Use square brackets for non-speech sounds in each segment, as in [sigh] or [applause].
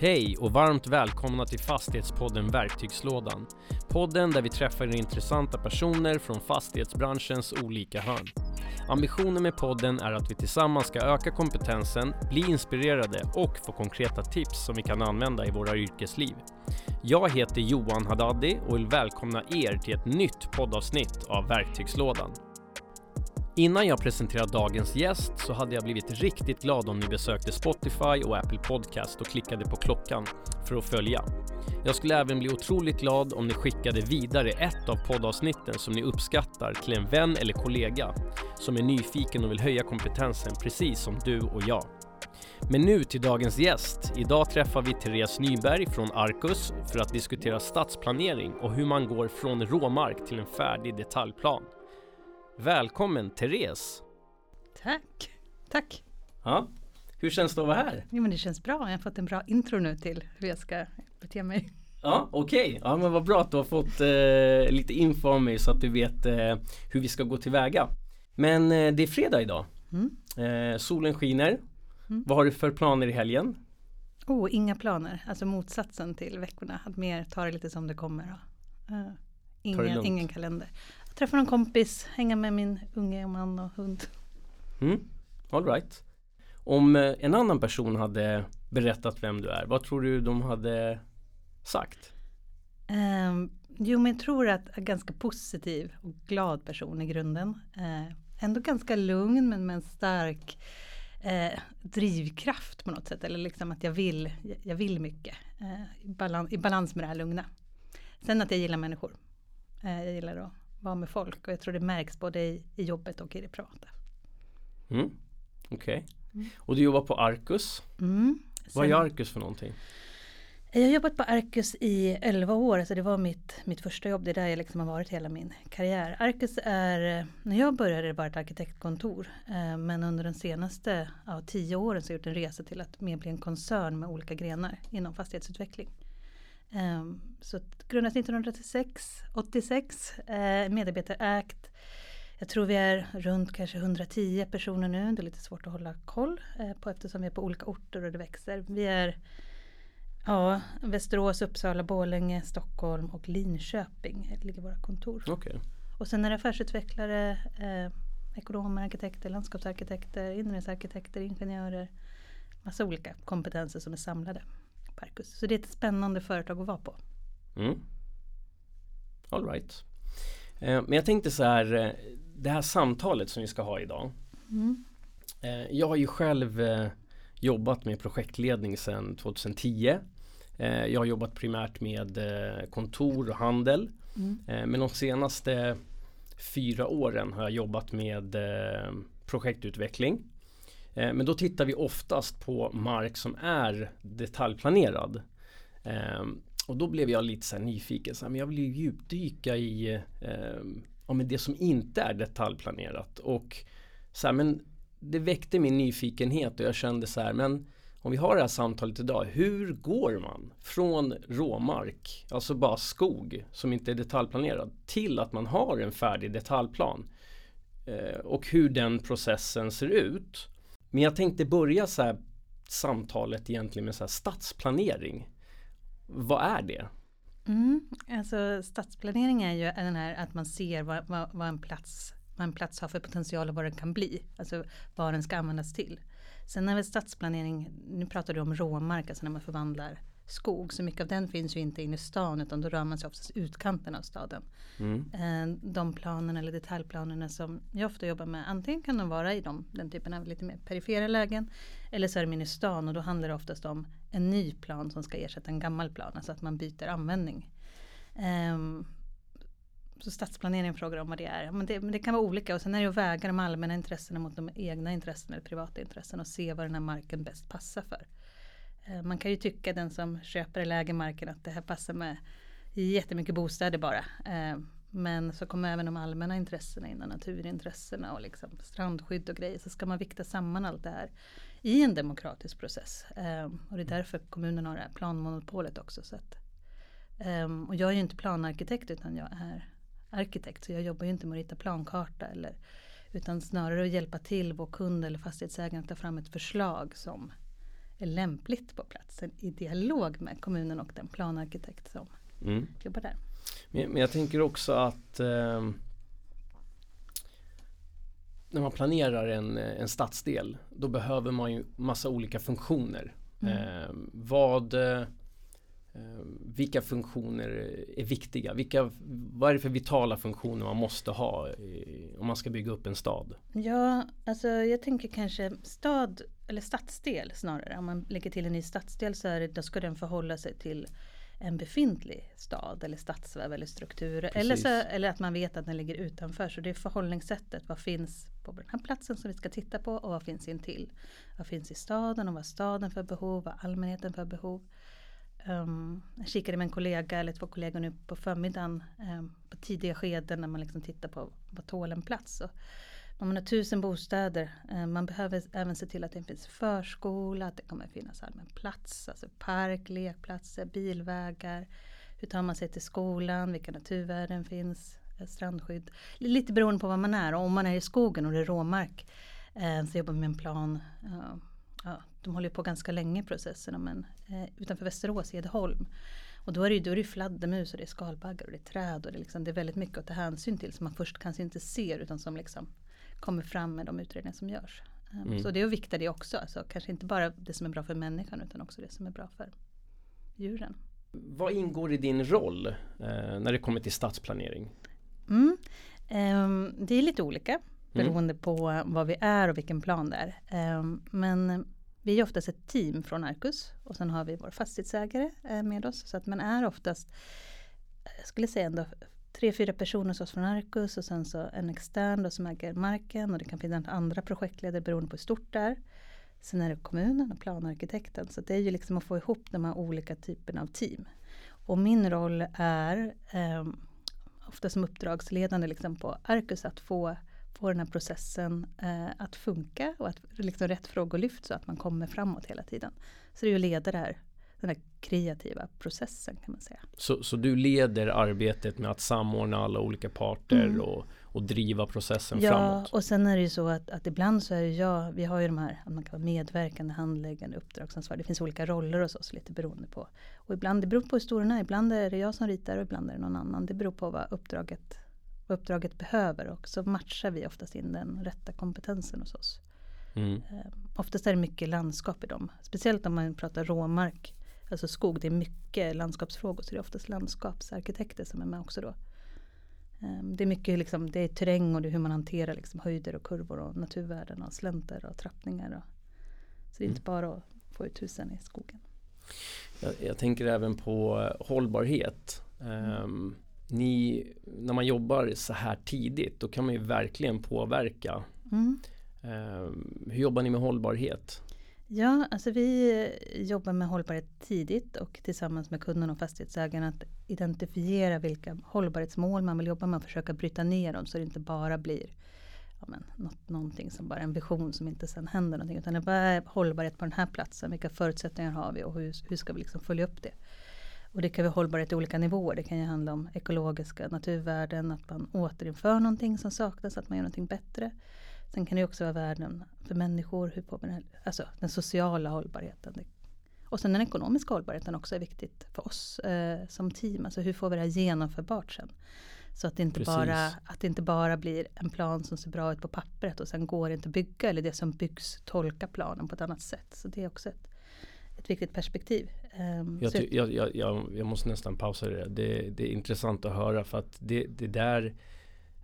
Hej och varmt välkomna till Fastighetspodden Verktygslådan. Podden där vi träffar intressanta personer från fastighetsbranschens olika hörn. Ambitionen med podden är att vi tillsammans ska öka kompetensen, bli inspirerade och få konkreta tips som vi kan använda i våra yrkesliv. Jag heter Johan Haddadi och vill välkomna er till ett nytt poddavsnitt av Verktygslådan. Innan jag presenterar dagens gäst så hade jag blivit riktigt glad om ni besökte Spotify och Apple Podcast och klickade på klockan för att följa. Jag skulle även bli otroligt glad om ni skickade vidare ett av poddavsnitten som ni uppskattar till en vän eller kollega som är nyfiken och vill höja kompetensen precis som du och jag. Men nu till dagens gäst. Idag träffar vi Therese Nyberg från Arcus för att diskutera stadsplanering och hur man går från råmark till en färdig detaljplan. Välkommen Therese! Tack! Tack! Ja, hur känns det att vara här? Jo, men det känns bra. Jag har fått en bra intro nu till hur jag ska bete mig. Ja, okej. Okay. Ja, men vad bra att du har fått eh, lite info om mig så att du vet eh, hur vi ska gå tillväga. Men eh, det är fredag idag. Mm. Eh, solen skiner. Mm. Vad har du för planer i helgen? Oh, inga planer. Alltså motsatsen till veckorna. Att mer ta det lite som det kommer. Uh, ingen, ingen kalender träffa någon kompis, hänga med min unge man och hund. Mm. All right. Om eh, en annan person hade berättat vem du är, vad tror du de hade sagt? Um, jo, men jag tror att är ganska positiv och glad person i grunden. Uh, ändå ganska lugn men med en stark uh, drivkraft på något sätt. Eller liksom att jag vill, jag vill mycket. Uh, i, balans, I balans med det här lugna. Sen att jag gillar människor. jag gillar att vara med folk och jag tror det märks både i, i jobbet och i det privata. Mm. Okej. Okay. Mm. Och du jobbar på Arcus. Mm. Vad är Arcus för någonting? Jag har jobbat på Arcus i 11 år, så det var mitt, mitt första jobb. Det är där jag liksom har varit hela min karriär. Arcus är, när jag började det var ett arkitektkontor. Eh, men under de senaste ja, 10 åren så har jag gjort en resa till att mer bli en koncern med olika grenar inom fastighetsutveckling. Um, så grundades 1986, 86, eh, medarbetarägt. Jag tror vi är runt kanske 110 personer nu. Det är lite svårt att hålla koll eh, på eftersom vi är på olika orter och det växer. Vi är ja, Västerås, Uppsala, Borlänge, Stockholm och Linköping Det ligger våra kontor. Okay. Och sen är det affärsutvecklare, eh, ekonomer, arkitekter, landskapsarkitekter, inredningsarkitekter, ingenjörer. Massa olika kompetenser som är samlade. Parkus. Så det är ett spännande företag att vara på. Mm. All right. Eh, men jag tänkte så här, eh, det här samtalet som vi ska ha idag. Mm. Eh, jag har ju själv eh, jobbat med projektledning sedan 2010. Eh, jag har jobbat primärt med kontor och handel. Mm. men de senaste fyra åren har jag jobbat med projektutveckling. Eh, men då tittar vi oftast på mark som är detaljplanerad. Eh, och då blev jag lite så nyfiken, så här, men jag vill ju djupdyka i eh, ja, men det som inte är detaljplanerat. Och så här, men det väckte min nyfikenhet och jag kände så här, men om vi har det här samtalet idag, hur går man från råmark, alltså bara skog som inte är detaljplanerad, till att man har en färdig detaljplan? Eh, och hur den processen ser ut. Men jag tänkte börja så här, samtalet egentligen med så här, stadsplanering. Vad är det? Mm, alltså stadsplanering är ju den här att man ser vad, vad, vad, en plats, vad en plats har för potential och vad den kan bli. Alltså vad den ska användas till. Sen är väl stadsplanering, nu pratar du om råmark, alltså när man förvandlar skog. Så mycket av den finns ju inte inne i stan utan då rör man sig oftast utkanten av staden. Mm. Eh, de planerna eller detaljplanerna som jag ofta jobbar med antingen kan de vara i de, den typen av lite mer perifera lägen eller så är de inne i stan och då handlar det oftast om en ny plan som ska ersätta en gammal plan. Alltså att man byter användning. Um, så stadsplanering frågar om vad det är. Men det, men det, kan vara olika och sen är det att väga de allmänna intressena mot de egna intressena eller privata intressen och se vad den här marken bäst passar för. Eh, man kan ju tycka den som köper eller äger marken att det här passar med jättemycket bostäder bara. Eh, men så kommer även de allmänna intressena in, naturintressena och liksom strandskydd och grejer. Så ska man vikta samman allt det här i en demokratisk process. Eh, och det är därför kommunen har det här planmonopolet också. Så att, och jag är ju inte planarkitekt utan jag är arkitekt. Så jag jobbar ju inte med att rita plankarta. Eller, utan snarare att hjälpa till vår kund eller fastighetsägaren att ta fram ett förslag som lämpligt på platsen i dialog med kommunen och den planarkitekt som mm. jobbar där. Men, men, jag tänker också att eh, när man planerar en, en stadsdel då behöver man ju massa olika funktioner. Mm. Eh, vad eh, vilka funktioner är viktiga? Vilka, vad är det för vitala funktioner man måste ha i, om man ska bygga upp en stad? Ja, alltså jag tänker kanske stad eller stadsdel snarare. Om man lägger till en ny stadsdel så är det, då ska den förhålla sig till en befintlig stad eller stadsväv eller struktur. Eller, så, eller att man vet att den ligger utanför. Så det är förhållningssättet. Vad finns på den här platsen som vi ska titta på och vad finns intill? Vad finns i staden och vad staden för behov? Vad allmänheten för behov? Um, jag kikade med en kollega eller två kollegor nu på förmiddagen um, på tidiga skeden när man liksom tittar på vad tål en plats. Och om man har tusen bostäder, um, man behöver även se till att det finns förskola, att det kommer finnas allmän plats, alltså park, lekplatser, bilvägar. Hur tar man sig till skolan, vilka naturvärden finns, eh, strandskydd. Lite beroende på var man är, och om man är i skogen och det är råmark uh, så jobbar man med en plan ja, de håller på ganska länge processerna men eh, utanför Västerås, Edholm. Och då är det ju då är det fladdermus och det är skalbaggar och det är träd och det är, liksom, det är väldigt mycket att ta hänsyn till som man först kanske inte ser utan som liksom kommer fram med de utredningar som görs. Um, mm. Så det är att vikta det också, alltså, kanske inte bara det som är bra för människan utan också det som är bra för djuren. Vad ingår i din roll eh, när det kommer till stadsplanering? Mm. Um, det är lite olika. Mm. Beroende mm. på vad vi är och vilken plan det är. Ehm, men vi är oftast ett team från Arcus och sen har vi vår fastighetsägare eh, med oss. Så att man är oftast, eh, jag skulle säga ändå tre, fyra personer hos oss från Arcus och sen så en extern då som äger marken och det kan finnas andra projektledare beroende på hur stort det är. Sen är det kommunen och planarkitekten. Så det är ju liksom att få ihop de här olika typerna av team. Och min roll är eh, ofta som uppdragsledande liksom på Arcus att få få den här processen eh, att funka och att liksom rätt frågor lyfts så att man kommer framåt hela tiden. Så det är ju att leda det här, den här kreativa processen kan man säga. Så, så du leder arbetet med att samordna alla olika parter mm. och, och driva processen ja, framåt? Ja, och sen är det ju så att, att ibland så är det jag, vi har ju de här, att man kan vara medverkande, handläggande, uppdragsansvar. Det finns olika roller hos oss lite beroende på. Och ibland, det beror på hur stor den är. Ibland är det jag som ritar och ibland är det någon annan. Det beror på vad uppdraget vad uppdraget behöver och så matchar vi oftast in den rätta kompetensen hos oss. Mm. Eh, oftast är det mycket landskap i dem. Speciellt om man pratar råmark, alltså skog. Det är mycket landskapsfrågor så det är oftast landskapsarkitekter som är med också då. Eh, det är mycket liksom, det är terräng och det är hur man hanterar liksom höjder och kurvor och naturvärden och slänter och trappningar. Och, så det är mm. inte bara att få ut husen i skogen. Jag, jag tänker även på hållbarhet. Mm. Um, ni, när man jobbar så här tidigt då kan man ju verkligen påverka. Mm. Eh, hur jobbar ni med hållbarhet? Ja, alltså vi jobbar med hållbarhet tidigt och tillsammans med kunden och fastighetsägaren att identifiera vilka hållbarhetsmål man vill jobba med och försöka bryta ner dem så det inte bara blir ja, men, något, någonting som bara en vision som inte sen händer någonting. Utan vad är hållbarhet på den här platsen? Vilka förutsättningar har vi och hur, hur ska vi liksom följa upp det? Och det kan vara hållbarhet i olika nivåer. Det kan ju handla om ekologiska naturvärden, att man återinför någonting som saknas, att man gör någonting bättre. Sen kan det också vara värden för människor, hur på alltså den sociala hållbarheten. Och sen den ekonomiska hållbarheten också är viktigt för oss eh, som team. Alltså hur får vi det här genomförbart sen? Så att det, inte bara, att det inte bara blir en plan som ser bra ut på pappret och sen går det inte att bygga eller det som byggs tolka planen på ett annat sätt. Så det är också ett, ett viktigt perspektiv. Um, jag, ty- jag, jag, jag, måste nästan pausa det. det. Det är intressant att höra för att det, det där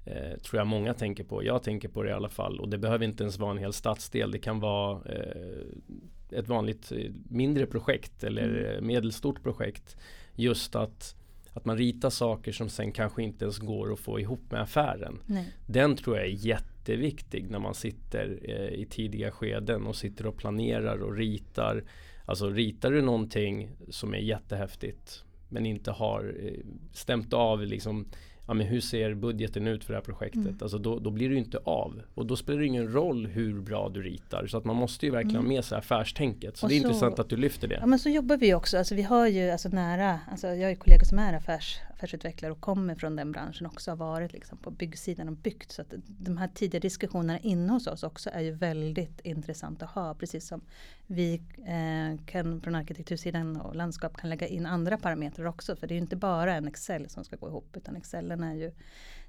eh, tror jag många tänker på. Jag tänker på det i alla fall och det behöver inte ens vara en hel stadsdel. Det kan vara eh, ett vanligt eh, mindre projekt eller mm. Eh, medelstort projekt. Just att att man ritar saker som sen kanske inte ens går att få ihop med affären. Nej. Den tror jag är jätteviktig när man sitter eh, i tidiga skeden och sitter och planerar och ritar Alltså ritar du någonting som är jättehäftigt men inte har eh, stämt av liksom ja, men hur ser budgeten ut för det här projektet? Mm. Alltså då, då blir det ju inte av. Och då spelar det ingen roll hur bra du ritar. Så att man måste ju verkligen mm. ha med sig affärstänket. Så och det är så, intressant att du lyfter det. Ja men så jobbar vi också. Alltså vi har ju alltså nära, alltså jag har ju kollegor som är affärs, affärsutvecklare och kommer från den branschen också har varit liksom på byggsidan och byggt. Så att de här tidiga diskussionerna inne hos oss också är ju väldigt intressant att ha. Precis som vi eh, kan från arkitektursidan och landskap kan lägga in andra parametrar också. För det är ju inte bara en Excel som ska gå ihop utan Excelen är ju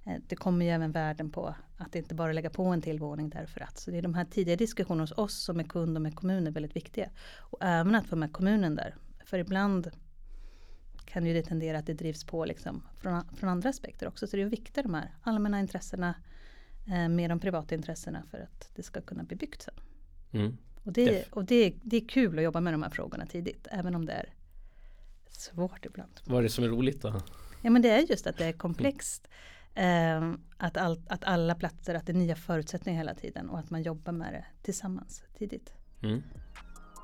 eh, det kommer ju även värden på att inte bara lägga på en till våning därför att. Så det är de här tidiga diskussionerna hos oss som är kund och med kommunen väldigt viktiga. Och även att få med kommunen där. För ibland kan ju det tendera att det drivs på liksom från, från andra aspekter också. Så det är viktigt de här allmänna intressena eh, med de privata intressena för att det ska kunna bli byggt sen. Mm. Och, det, och det, det är kul att jobba med de här frågorna tidigt, även om det är svårt ibland. Vad är det som är roligt då? Ja men det är just att det är komplext. [laughs] Eh, att, all, att alla platser, att det är nya förutsättningar hela tiden och att man jobbar med det tillsammans tidigt. Mm.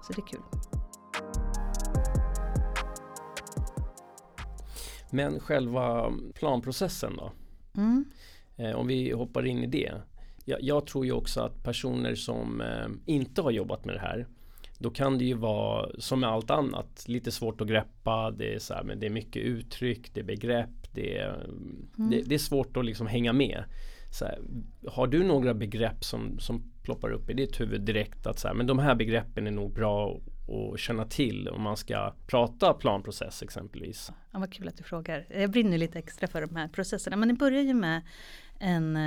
Så det är kul. Men själva planprocessen då? Mm. Eh, om vi hoppar in i det. Jag, jag, tror ju också att personer som eh, inte har jobbat med det här då kan det ju vara som med allt annat lite svårt att greppa. Det är, så här, men det är mycket uttryck, det är begrepp, det är, mm. det, det, är svårt att liksom hänga med. Här, har du några begrepp som, som ploppar upp i ditt huvud direkt att så här, men de här begreppen är nog bra att känna till om man ska prata planprocess exempelvis. Ja, vad kul att du frågar. Jag brinner lite extra för de här processerna. Men det börjar ju med en,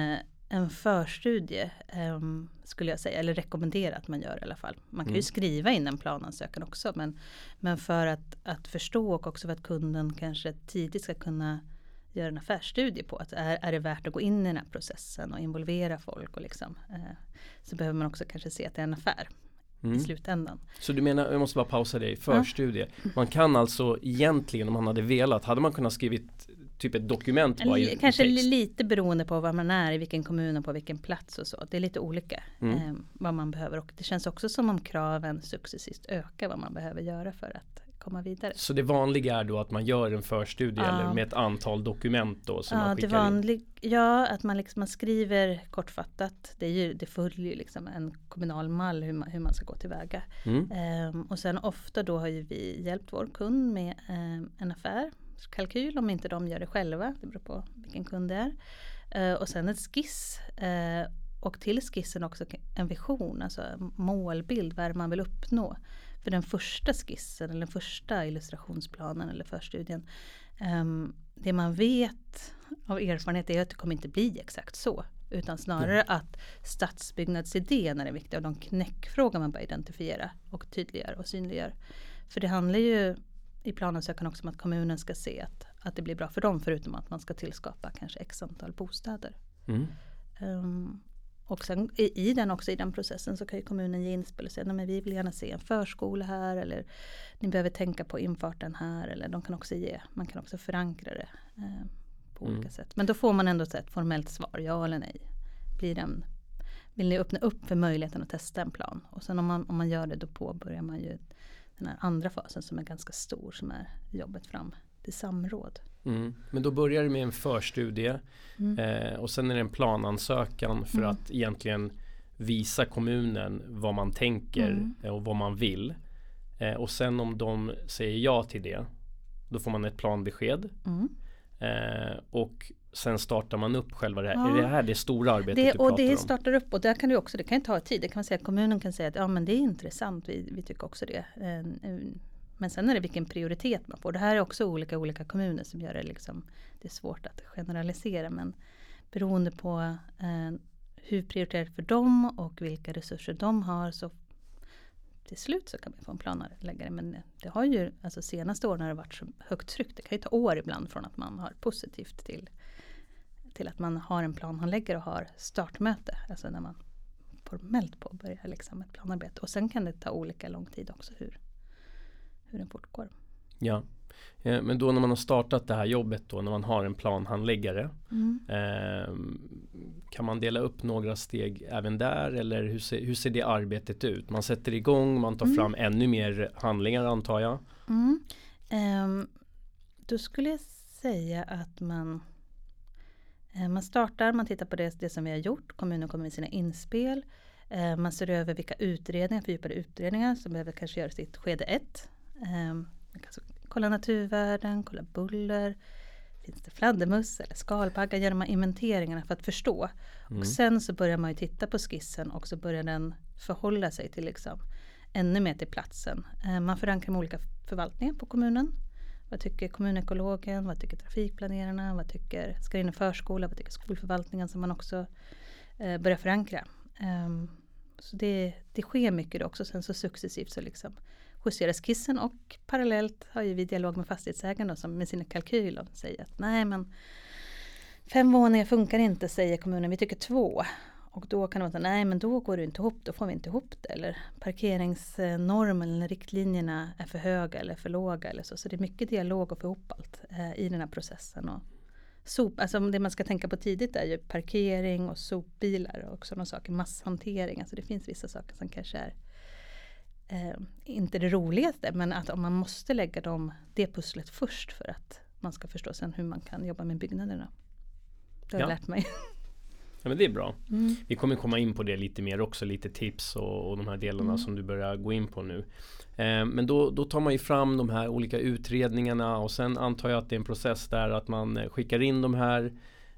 en förstudie um, skulle jag säga, eller rekommendera att man gör i alla fall. Man kan mm. ju skriva in en planansökan också men, men för att, att förstå och också för att kunden kanske tidigt ska kunna göra en affärsstudie på att är, är det värt att gå in i den här processen och involvera folk och liksom, eh, så behöver man också kanske se att det är en affär mm. i slutändan. Så du menar, jag måste bara pausa dig, förstudie. Ja. Man kan alltså egentligen om man hade velat, hade man kunnat skrivit typ ett dokument bara i Kanske text. lite beroende på var man är, i vilken kommun och på vilken plats och så. Det är lite olika mm. eh, vad man behöver och det känns också som om kraven successivt ökar vad man behöver göra för att komma vidare. Så det vanliga är då att man gör en förstudie ja. eller med ett antal dokument då som ja, man skickar det vanlig, in? Ja, att man, liksom, man skriver kortfattat. Det, är ju, det följer ju liksom en kommunal mall hur man, hur man ska gå tillväga. Mm. Ehm, och sen ofta då har ju vi hjälpt vår kund med eh, en affärskalkyl om inte de gör det själva. Det beror på vilken kund det är. Ehm, och sen en skiss. Ehm, och till skissen också en vision, alltså målbild, vad är det man vill uppnå. För den första skissen eller den första illustrationsplanen eller förstudien. Um, det man vet av erfarenhet är att det kommer inte bli exakt så. Utan snarare mm. att stadsbyggnadsidén är det viktiga och de knäckfrågor man bör identifiera och tydliggör och synliggör. För det handlar ju i planansökan också om att kommunen ska se att, att det blir bra för dem förutom att man ska tillskapa kanske x antal bostäder. Mm. Um, och sen i, den också i den processen så kan ju kommunen ge inspel och säga men vi vill gärna se en förskola här eller ni behöver tänka på infarten här eller de kan också ge, man kan också förankra det eh, på mm. olika sätt. Men då får man ändå ett formellt svar, ja eller nej. Blir den, vill ni öppna upp för möjligheten att testa en plan? Och sen om man, om man gör det då påbörjar man ju den här andra fasen som är ganska stor som är jobbet fram till samråd. Mm. Men då börjar det med en förstudie mm. eh, och sen är det en planansökan för mm. att egentligen visa kommunen vad man tänker mm. eh, och vad man vill. Eh, och sen om de säger ja till det då får man ett planbesked. Mm. Eh, och sen startar man upp själva det här. Ja. Är det här det stora arbetet det, du pratar och det startar upp och där kan det också, det kan ta tid. Det kan säga, kommunen kan säga att ja men det är intressant, vi, vi tycker också det. Men sen är det vilken prioritet man får. Det här är också olika olika kommuner som gör det liksom, det är svårt att generalisera men beroende på eh, hur prioriterat för dem och vilka resurser de har så till slut så kan man få en planläggare. Men det har ju, alltså senaste åren har det varit så högt tryck. Det kan ju ta år ibland från att man har positivt till, till att man har en planhandläggare och har startmöte. Alltså när man formellt påbörjar liksom ett planarbete. Och sen kan det ta olika lång tid också hur, hur den fortgår. Ja. Eh, men då när man har startat det här jobbet då när man har en planhandläggare mm. eh, Kan man dela upp några steg även där eller hur ser, hur ser det arbetet ut? Man sätter igång, man tar mm. fram ännu mer handlingar antar jag. Mm. Eh, då skulle jag säga att man eh, Man startar, man tittar på det, det som vi har gjort, kommunen kommer med sina inspel eh, Man ser över vilka utredningar, fördjupade utredningar som behöver kanske göras i skede ett. Um, kolla naturvärden, kolla buller, finns det fladdermöss eller skalbaggar? Gör de här inventeringarna för att förstå. Mm. Och sen så börjar man ju titta på skissen och så börjar den förhålla sig till liksom ännu mer till platsen. Eh, man förankrar med olika förvaltningar på kommunen. Vad tycker kommunekologen? Vad tycker trafikplanerarna? Vad tycker ska in i förskola? Vad tycker skolförvaltningen som man också eh, börjar förankra? Um, så det, det sker mycket då också. Sen så successivt så liksom justera skissen och parallellt har ju vi dialog med fastighetsägarna som med sina kalkyler och säger att nej men fem våningar funkar inte säger kommunen, vi tycker två. Och då kan de säga nej men då går det inte ihop, då får vi inte ihop det. Eller parkeringsnormen eller riktlinjerna är för höga eller för låga. Eller så. så det är mycket dialog och få ihop allt eh, i den här processen. Och sop, alltså det man ska tänka på tidigt är ju parkering och sopbilar och sådana saker. Masshantering, alltså det finns vissa saker som kanske är eh, inte det roligaste men att om man måste lägga dem, det pusslet först för att man ska förstå sen hur man kan jobba med byggnaderna. Det har jag lärt mig. Ja men det är bra. Mm. Vi kommer komma in på det lite mer också, lite tips och, och de här delarna mm. som du börjar gå in på nu. Eh, men då, då tar man ju fram de här olika utredningarna och sen antar jag att det är en process där att man skickar in de här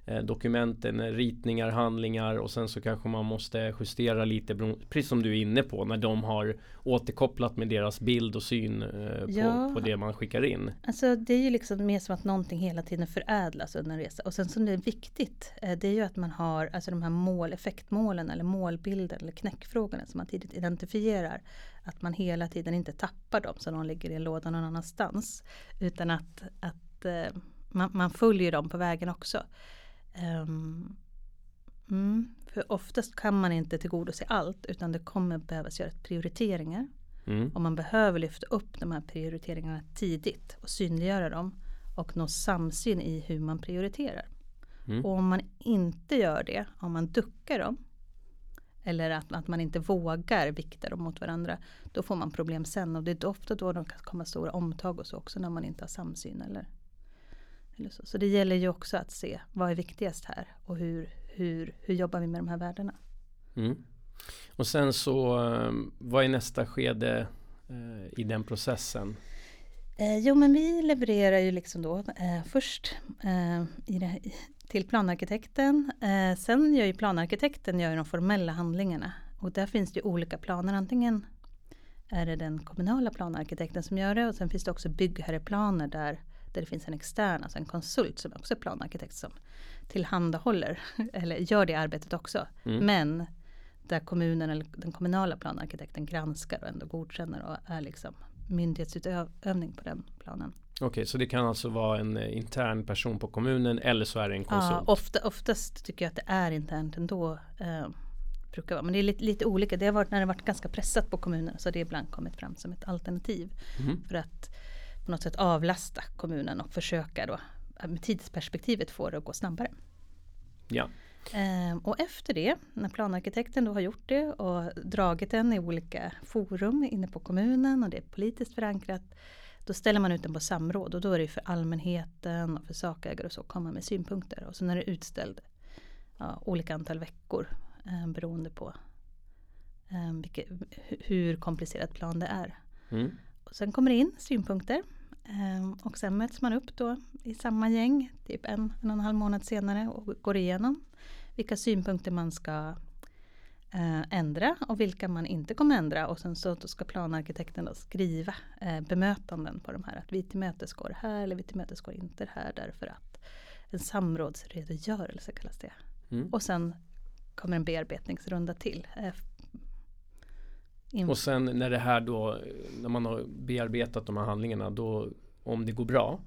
Eh, dokumenten, ritningar, handlingar och sen så kanske man måste justera lite precis som du är inne på när de har återkopplat med deras bild och syn eh, ja. på, det man skickar in. Alltså det är ju liksom mer som att någonting hela tiden förädlas under en resa och sen som det är viktigt eh, det är ju att man har alltså de här mål, effektmålen eller målbilden eller knäckfrågorna som man tidigt identifierar. Att man hela tiden inte tappar dem så de ligger i en låda någon annanstans utan att, att man, man följer dem på vägen också. Um, mm, för oftast kan man inte tillgodose allt utan det kommer behövas göras prioriteringar. Mm. Och man behöver lyfta upp de här prioriteringarna tidigt och synliggöra dem och nå samsyn i hur man prioriterar. Mm. Och om man inte gör det, om man duckar dem eller att, att man inte vågar vikta dem mot varandra, då får man problem sen och det är ofta då de kan komma stora omtag och så också när man inte har samsyn eller eller så. så det gäller ju också att se vad är viktigast här och hur, hur, hur jobbar vi med de här värdena. Mm. Och sen så, eh, vad är nästa skede eh, i den processen? Eh, jo men vi levererar ju liksom då eh, först eh, det, till planarkitekten. Eh, sen gör ju planarkitekten gör de formella handlingarna. Och där finns det olika planer. Antingen är det den kommunala planarkitekten som gör det och sen finns det också byggherreplaner där där det finns en extern, alltså en konsult som också är planarkitekt som tillhandahåller [laughs] eller gör det arbetet också. Mm. Men där kommunen eller den kommunala planarkitekten granskar och ändå godkänner och är liksom myndighetsutövning på den planen. Okej, okay, så det kan alltså vara en eh, intern person på kommunen eller så är det en konsult? Ja, ofta, oftast tycker jag att det är internt ändå. Eh, brukar vara. Men det är lite, lite, olika. Det har varit när det varit ganska pressat på kommunen så har det ibland kommit fram som ett alternativ. Mm. För att på något sätt avlasta kommunen och försöka då med tidsperspektivet få det att gå snabbare. Ja. Ehm, och efter det, när planarkitekten då har gjort det och dragit den i olika forum inne på kommunen och det är politiskt förankrat. Då ställer man ut den på samråd och då är det för allmänheten och för sakägare och så komma med synpunkter. Och sen är det utställd ja, olika antal veckor eh, beroende på eh, vilket, hur komplicerad plan det är. Mm. Och sen kommer det in synpunkter och sen möts man upp då i samma gäng, typ en, en och en halv månad senare och går igenom vilka synpunkter man ska eh, ändra och vilka man inte kommer ändra. Och sen så ska planarkitekten då skriva eh, bemötanden på de här. Att vi tillmötesgår här eller vi tillmötesgår inte här därför att en samrådsredogörelse kallas det. Mm. Och sen kommer en bearbetningsrunda till eh, och sen när det här då, när man har bearbetat de här handlingarna, då om det går bra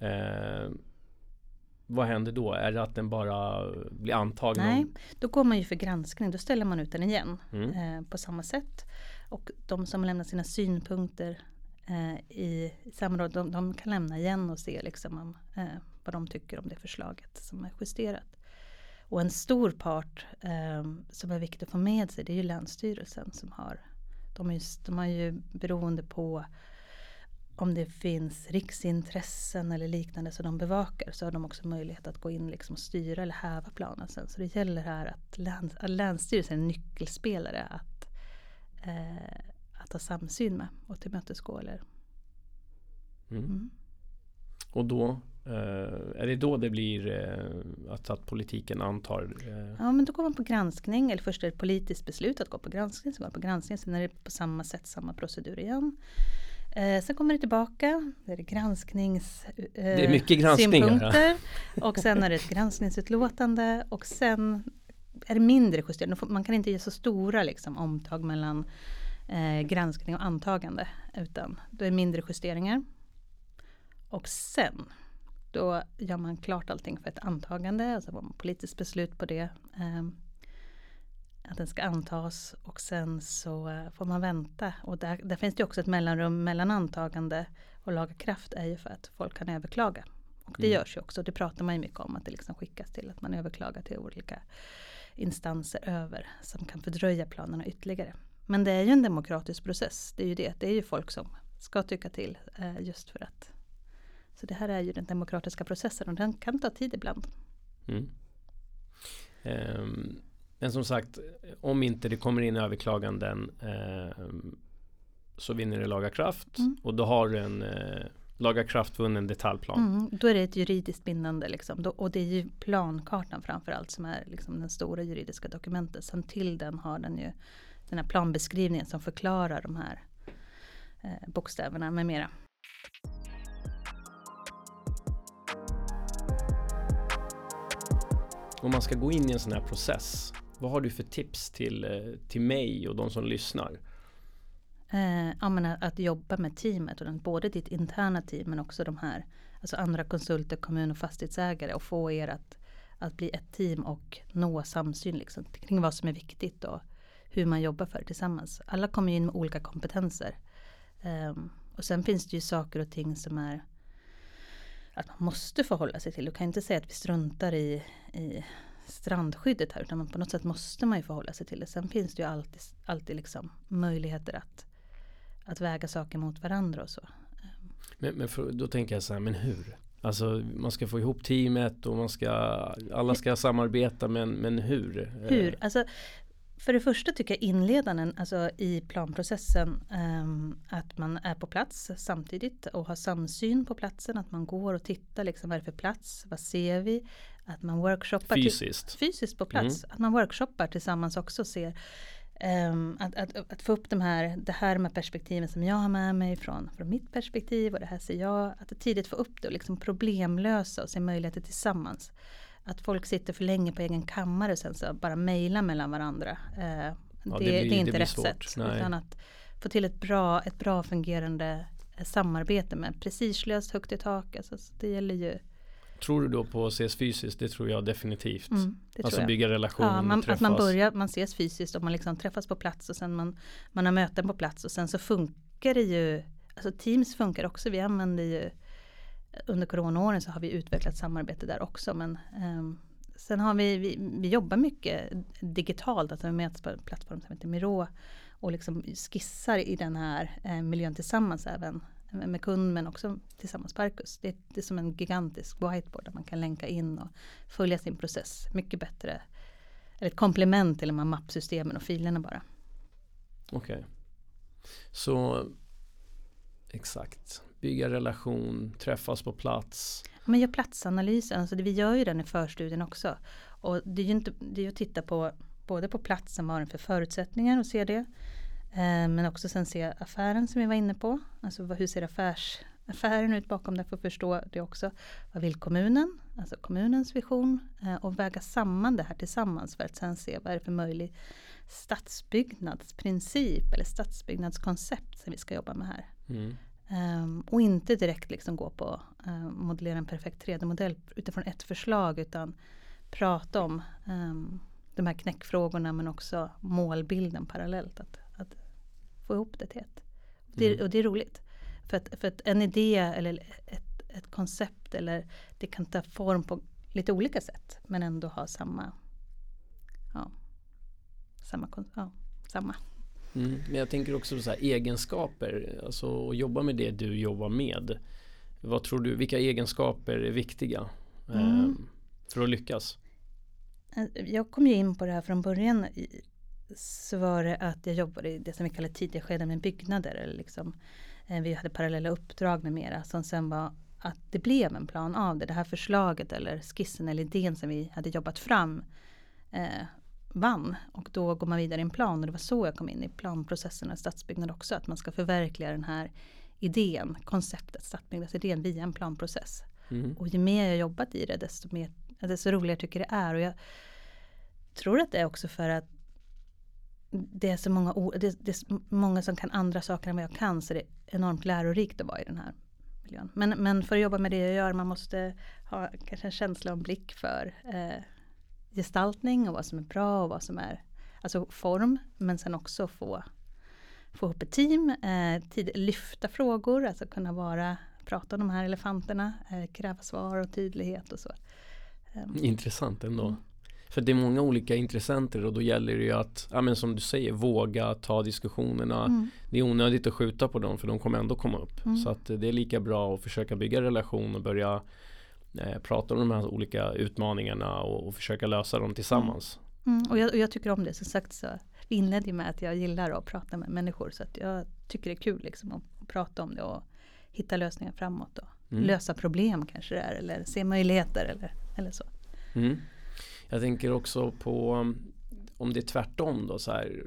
eh, vad händer då? Är det att den bara blir antagen? Nej, då går man ju för granskning. Då ställer man ut den igen mm. eh, på samma sätt. Och de som lämnar sina synpunkter eh, i samråd, de, de, kan lämna igen och se liksom om, eh, vad de tycker om det förslaget som är justerat. Och en stor part eh, som är viktigt att få med sig det är ju Länsstyrelsen som har de, är, de har ju beroende på om det finns riksintressen eller liknande som de bevakar så har de också möjlighet att gå in liksom och styra eller häva planen sen. Så det gäller här att, läns, att Länsstyrelsen är en nyckelspelare att, eh, att ha samsyn med och tillmötesgå. Eller, mm. Mm. Och då är det då det blir att, att politiken antar? Ja men då går man på granskning eller först är det ett politiskt beslut att gå på granskning. Så går man på granskning, sen är det på samma sätt samma procedur igen. Eh, sen kommer det tillbaka, det är gransknings eh, det är mycket granskningar. Ja. Och sen är det ett granskningsutlåtande och sen är det mindre justeringar. Man kan inte ge så stora liksom, omtag mellan eh, granskning och antagande. Utan det är mindre justeringar. Och sen då gör man klart allting för ett antagande. Alltså får man politiskt beslut på det. Eh, att den ska antas och sen så eh, får man vänta. Och där, där finns det också ett mellanrum mellan antagande och laga kraft är ju för att folk kan överklaga. Och det mm. görs ju också, det pratar man ju mycket om att det liksom skickas till att man överklagar till olika instanser över som kan fördröja planerna ytterligare. Men det är ju en demokratisk process, det är ju det. Det är ju folk som ska tycka till eh, just för att. Så det här är ju den demokratiska processen och den kan ta tid ibland. Mm. Um, men som sagt, om inte det kommer in överklaganden eh, så vinner det laga kraft mm. och då har du en eh, lagakraftvunnen detaljplan. Mm, då är det ett juridiskt bindande liksom. Då, och det är ju plankartan framförallt som är liksom den stora juridiska dokumentet. Sen till den har den ju den här planbeskrivningen som förklarar de här eh, bokstäverna med mera. Om man ska gå in i en sån här process vad har du för tips till, eh, till mig och de som lyssnar? Eh, ja, men att jobba med teamet, och både ditt interna team men också de här alltså andra konsulter, kommun och fastighetsägare och få er att, att bli ett team och nå samsyn liksom, kring vad som är viktigt och hur man jobbar för det tillsammans. Alla kommer in med olika kompetenser. Eh, och sen finns det ju saker och ting som är att man måste förhålla sig till. Du kan inte säga att vi struntar i, i strandskyddet här utan man, på något sätt måste man ju förhålla sig till det. Sen finns det ju alltid, alltid liksom möjligheter att, att väga saker mot varandra och så. Men, men för, då tänker jag så här, men hur? Alltså man ska få ihop teamet och man ska alla ska samarbeta men, men hur? Hur? Alltså för det första tycker jag inledaren alltså i planprocessen um, att man är på plats samtidigt och har samsyn på platsen. Att man går och tittar liksom vad är det för plats? Vad ser vi? Att man workshoppar fysiskt, fysiskt på plats. Mm. Att man workshoppar tillsammans också och ser um, att, att, att, få upp de här, det här med perspektiven som jag har med mig från, från mitt perspektiv och det här ser jag. Att tidigt få upp det och liksom problemlösa och se möjligheter tillsammans att folk sitter för länge på egen kammare och sen så bara mejla mellan varandra. Eh, ja, det, det, blir, det, är inte det rätt svårt. sätt. Nej. Utan att få till ett bra, ett bra fungerande eh, samarbete med precislöst högt i tak. Alltså, det gäller ju Tror du då på att ses fysiskt? Det tror jag definitivt. Mm, alltså bygga relation, ja, man, Att man börjar, man ses fysiskt och man liksom träffas på plats och sen man, man har möten på plats och sen så funkar det ju Alltså Teams funkar också. Vi använder ju under coronaåren så har vi utvecklat samarbete där också. Men eh, sen har vi, vi, vi jobbar mycket digitalt, alltså vi möts på en plattform som heter Miro och liksom skissar i den här eh, miljön tillsammans även med kund men också tillsammans med Arcus. Det, det, är som en gigantisk whiteboard där man kan länka in och följa sin process mycket bättre. Eller ett komplement till de här mappsystemen och filerna bara. Okej. Okay. Så exakt bygga relation, träffas på plats. Man gör platsanalysen, alltså det, vi gör ju den i förstudien också. Och det är ju inte, det är att titta på både på platsen, vad har den för förutsättningar och se det. Eh, men också sen se affären som vi var inne på. Alltså hur ser affärs, affären ut bakom det för att förstå det också. Vad vill kommunen? Alltså kommunens vision. Eh, och väga samman det här tillsammans för att sen se vad är det för möjlig stadsbyggnadsprincip eller stadsbyggnadskoncept som vi ska jobba med här. Mm. Um, och inte direkt liksom gå på uh, modellera en perfekt 3D-modell utifrån ett förslag utan prata om um, de här knäckfrågorna men också målbilden parallellt. Att, att få ihop det till ett. Det, mm. Och det är roligt. För att, för att en idé eller ett, ett koncept eller det kan ta form på lite olika sätt men ändå ha samma ja, samma, ja, samma Mm, men jag tänker också på så egenskaper, alltså att jobba med det du jobbar med. Vad tror du, vilka egenskaper är viktiga mm. eh, för att lyckas? Eh, jag kom ju in på det här från början så var det att jag jobbade i det som vi kallar tidiga skeden med byggnader. Eller liksom, eh, vi hade parallella uppdrag med mera som sen var att det blev en plan av det. Det här förslaget eller skissen eller idén som vi hade jobbat fram eh, vann. Och då går man vidare i en plan och det var så jag kom in i planprocessen och stadsbyggnad också. Att man ska förverkliga den här idén, konceptet, stadsbyggnadsidén via en planprocess. Mm. Och ju mer jag jobbat i det desto, mer, desto roligare tycker jag det är. Och jag tror att det är också för att det är så många, det, det är många som kan andra saker än vad jag kan så det är enormt lärorikt att vara i den här miljön. Men, men för att jobba med det jag gör man måste ha kanske en känsla och en blick för eh, gestaltning och vad som är bra och vad som är alltså form men sen också få få ihop ett team, eh, tid, lyfta frågor, alltså kunna vara, prata om de här elefanterna, eh, kräva svar och tydlighet och så. Ehm. Intressant ändå. Mm. För det är många olika intressenter och då gäller det ju att, ja men som du säger, våga ta diskussionerna. Mm. Det är onödigt att skjuta på dem för de kommer ändå komma upp. Mm. Så att det är lika bra att försöka bygga relation och börja eh, prata om de här olika utmaningarna och, och försöka lösa dem tillsammans. Mm. mm. Och, jag, och, jag, tycker om det, som sagt så vi inledde med att jag gillar att prata med människor så att jag tycker det är kul liksom att prata om det och hitta lösningar framåt. Och mm. Lösa problem kanske det är eller se möjligheter eller, eller så. Mm. Jag tänker också på om det är tvärtom då så här,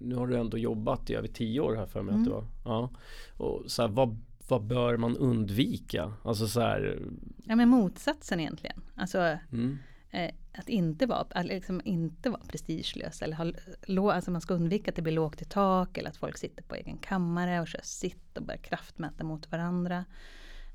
Nu har du ändå jobbat i över tio år här för mig mm. att det var. Ja. Och så här, vad, vad bör man undvika? Alltså så här, Ja men motsatsen egentligen. Alltså mm. eh, att inte vara, att liksom inte vara prestigelös. Eller ha, alltså man ska undvika att det blir lågt i tak eller att folk sitter på egen kammare och kör sitt och börjar kraftmäta mot varandra.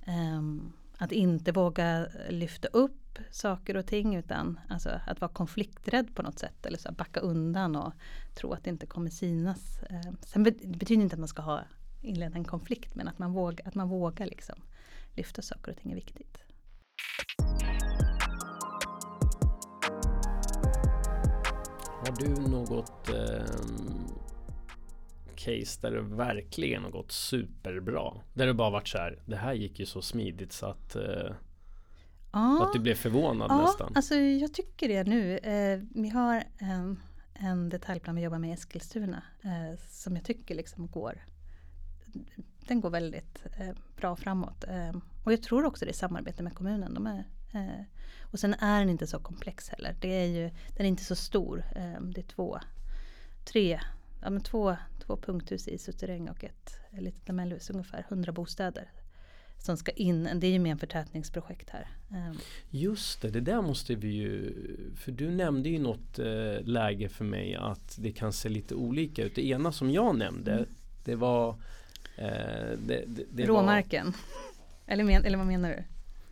Um, att inte våga lyfta upp saker och ting utan alltså, att vara konflikträdd på något sätt. Eller så backa undan och tro att det inte kommer synas. Um, sen det betyder inte att man ska ha inleda en konflikt men att man vågar, att man vågar liksom lyfta saker och ting är viktigt. Har du något eh, case där det verkligen har gått superbra? Där det bara varit så här, det här gick ju så smidigt så att eh, ja, att du blev förvånad ja, nästan. Alltså jag tycker det nu. Eh, vi har en, en detaljplan vi jobbar med i Eskilstuna eh, som jag tycker liksom går den går väldigt eh, bra framåt. Eh, och jag tror också det är samarbete med kommunen. De är Eh, och sen är den inte så komplex heller. Det är ju, den är inte så stor. Eh, det är två, tre, ja, men två, två punkthus i suterräng och ett litet lamellhus, ungefär 100 bostäder. Som ska in, det är ju mer en förtätningsprojekt här. Eh. Just det, det där måste vi ju För du nämnde ju något eh, läge för mig att det kan se lite olika ut. Det ena som jag nämnde mm. det var det, det, det Råmarken. Var, eller, men, eller vad menar du?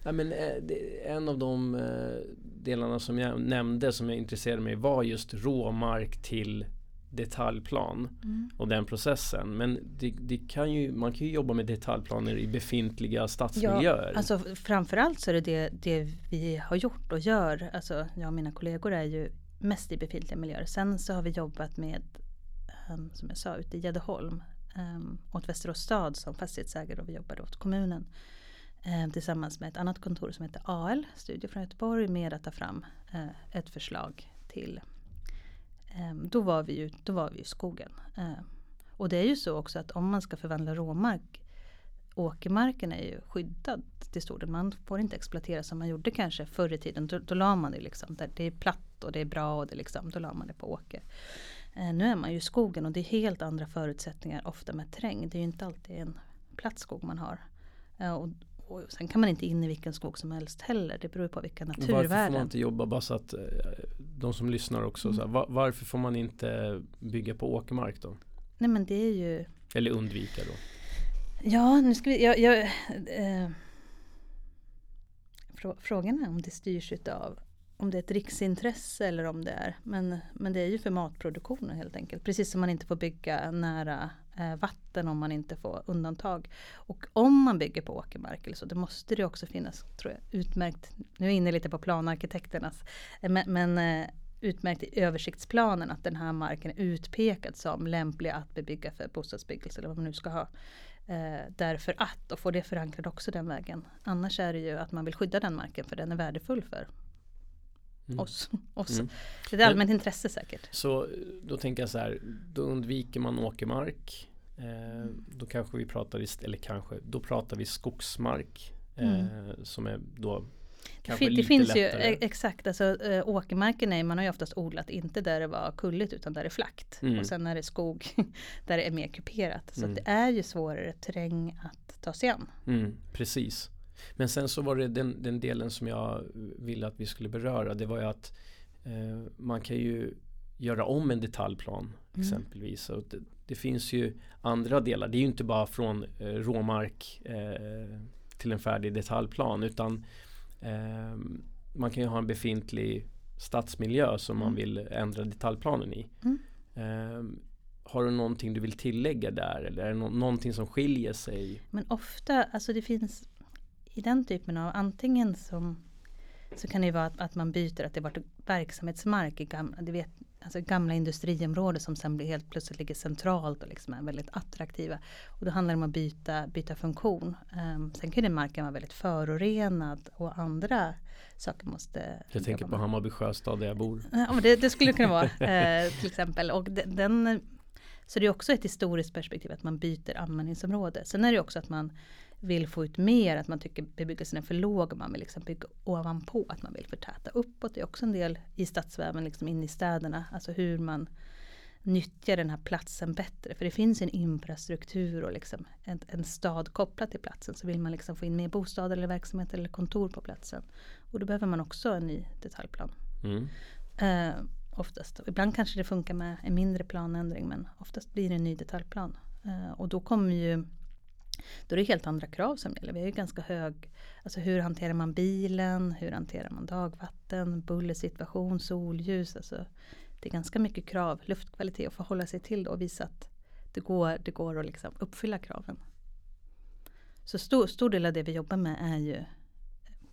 Ja, men, eh, en av de eh, delarna som jag nämnde som jag intresserade mig var just råmark till detaljplan mm. och den processen. Men det, det, kan ju, man kan ju jobba med detaljplaner i befintliga stadsmiljöer. Ja, alltså framförallt så är det, det det vi har gjort och gör. Alltså jag och mina kollegor är ju mest i befintliga miljöer. Sen så har vi jobbat med, um, som jag sa, ute i Gäddeholm um, åt Västerås stad som fastighetsägare och vi jobbade åt kommunen Um, tillsammans med ett annat kontor som heter AL, Studio från Göteborg, med att ta fram uh, ett förslag till um, då, var vi ju, då var vi i skogen. Uh, och det är ju så också att om man ska förvandla råmark Åkermarken är ju skyddad till stor del. Man får inte exploatera som man gjorde kanske förr i tiden. Då, då la man det liksom. Där det är platt och det är bra och det liksom, då la man det på åker. Eh, nu är man ju i skogen och det är helt andra förutsättningar ofta med terräng. Det är ju inte alltid en platt skog man har. Eh, och, och sen kan man inte in i vilken skog som helst heller. Det beror på vilka naturvärden. Varför får man inte jobba bara så att eh, de som lyssnar också. Mm. Så här, var, varför får man inte bygga på åkermark då? Nej men det är ju Eller undvika då? Ja, nu ska vi jag, jag, eh, Frågan är om det styrs utav om det är ett riksintresse eller om det är men, men det är ju för matproduktionen helt enkelt. Precis som man inte får bygga nära eh, vatten om man inte får undantag. Och om man bygger på åkermark eller så, då måste det också finnas tror jag, utmärkt, nu är jag inne lite på planarkitekternas, eh, men, men eh, utmärkt i översiktsplanen att den här marken är utpekad som lämplig att bebygga för bostadsbyggelse eller vad man nu ska ha. Eh, därför att, och få det förankrat också den vägen. Annars är det ju att man vill skydda den marken för den är värdefull för mm. oss. oss. Mm. Det är ett allmänt intresse säkert. Så då tänker jag så här, då undviker man åkermark. Eh, då kanske vi pratar, eller kanske, då pratar vi skogsmark. Mm. Eh, som är då Kanske det, det finns lättare. ju exakt, alltså äh, åkermarken är, man har ju oftast odlat inte där det var kulligt utan där det är flackt. Mm. Och sen är det skog [laughs] där det är mer kuperat. Så mm. det är ju svårare terräng att ta sig an. Mm, precis. Men sen så var det den, den, delen som jag ville att vi skulle beröra. Det var ju att eh, man kan ju göra om en detaljplan mm. exempelvis. Och det, det, finns ju andra delar. Det är ju inte bara från eh, råmark eh, till en färdig detaljplan utan eh, man kan ju ha en befintlig stadsmiljö som mm. man vill ändra detaljplanen i. Mm. Eh, har du någonting du vill tillägga där eller är det no någonting som skiljer sig? Men ofta, alltså det finns i den typen av antingen som så kan det vara att, att man byter att det varit verksamhetsmark i gamla, du vet, alltså gamla industriområden som sen blir helt plötsligt ligger centralt och liksom är väldigt attraktiva. Och då handlar det om att byta, byta funktion. Um, sen kan den marken vara väldigt förorenad och andra saker måste Jag tänker på Hammarby sjöstad där jag bor. Ja, det, det skulle kunna vara [laughs] eh, till exempel. Och den, så det är också ett historiskt perspektiv att man byter användningsområde. Sen är det också att man vill få ut mer, att man tycker bebyggelsen är för låg och man vill liksom bygga ovanpå, att man vill förtäta uppåt. Det är också en del i stadsväven, liksom in i städerna, alltså hur man nyttjar den här platsen bättre. För det finns en infrastruktur och liksom en, en stad kopplat till platsen. Så vill man liksom få in mer bostäder eller verksamhet eller kontor på platsen. Och då behöver man också en ny detaljplan. Mm. Eh, oftast. Ibland kanske det funkar med en mindre planändring men oftast blir det en ny detaljplan. Eh, och då kommer ju då är det helt andra krav som gäller. Vi har ju ganska hög, alltså hur hanterar man bilen, hur hanterar man dagvatten, bullersituation, solljus. Alltså det är ganska mycket krav, luftkvalitet att förhålla sig till då och visa att det går, det går att liksom uppfylla kraven. Så stor, stor del av det vi jobbar med är ju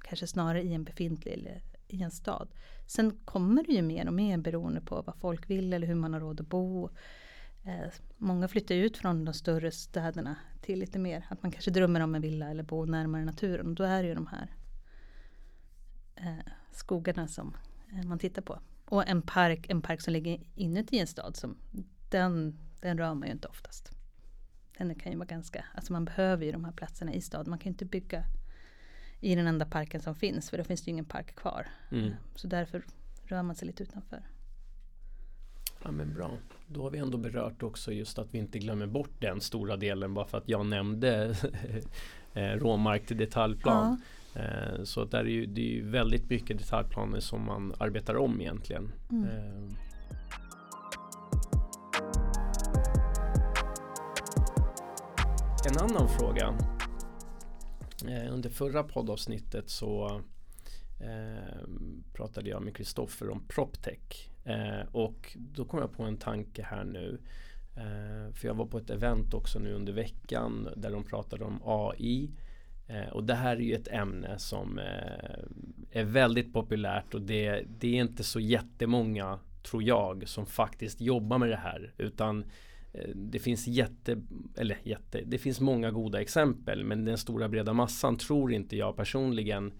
kanske snarare i en befintlig eller i en stad. Sen kommer det ju mer och mer beroende på vad folk vill eller hur man har råd att bo. Eh, många flyttar ut från de större städerna till lite mer. Att man kanske drömmer om en villa eller bo närmare naturen. Och då är det ju de här eh, skogarna som eh, man tittar på. Och en park, en park som ligger inuti en stad. Som, den, den rör man ju inte oftast. Den kan ju vara ganska, alltså man behöver ju de här platserna i staden. Man kan ju inte bygga i den enda parken som finns. För då finns det ju ingen park kvar. Mm. Så därför rör man sig lite utanför. Ja men bra. Då har vi ändå berört också just att vi inte glömmer bort den stora delen bara för att jag nämnde [laughs] eh, råmark till detaljplan. Ja. Eh, så där är ju, det är ju väldigt mycket detaljplaner som man arbetar om egentligen. Mm. Eh. En annan fråga. Under förra poddavsnittet så pratade jag med Kristoffer om PropTech. Eh, och då kom jag på en tanke här nu. Eh, för jag var på ett event också nu under veckan där de pratade om AI. Eh, och det här är ju ett ämne som eh, är väldigt populärt och det, det är inte så jättemånga, tror jag, som faktiskt jobbar med det här. Utan eh, det finns jätte, eller jätte, det finns många goda exempel men den stora breda massan tror inte jag personligen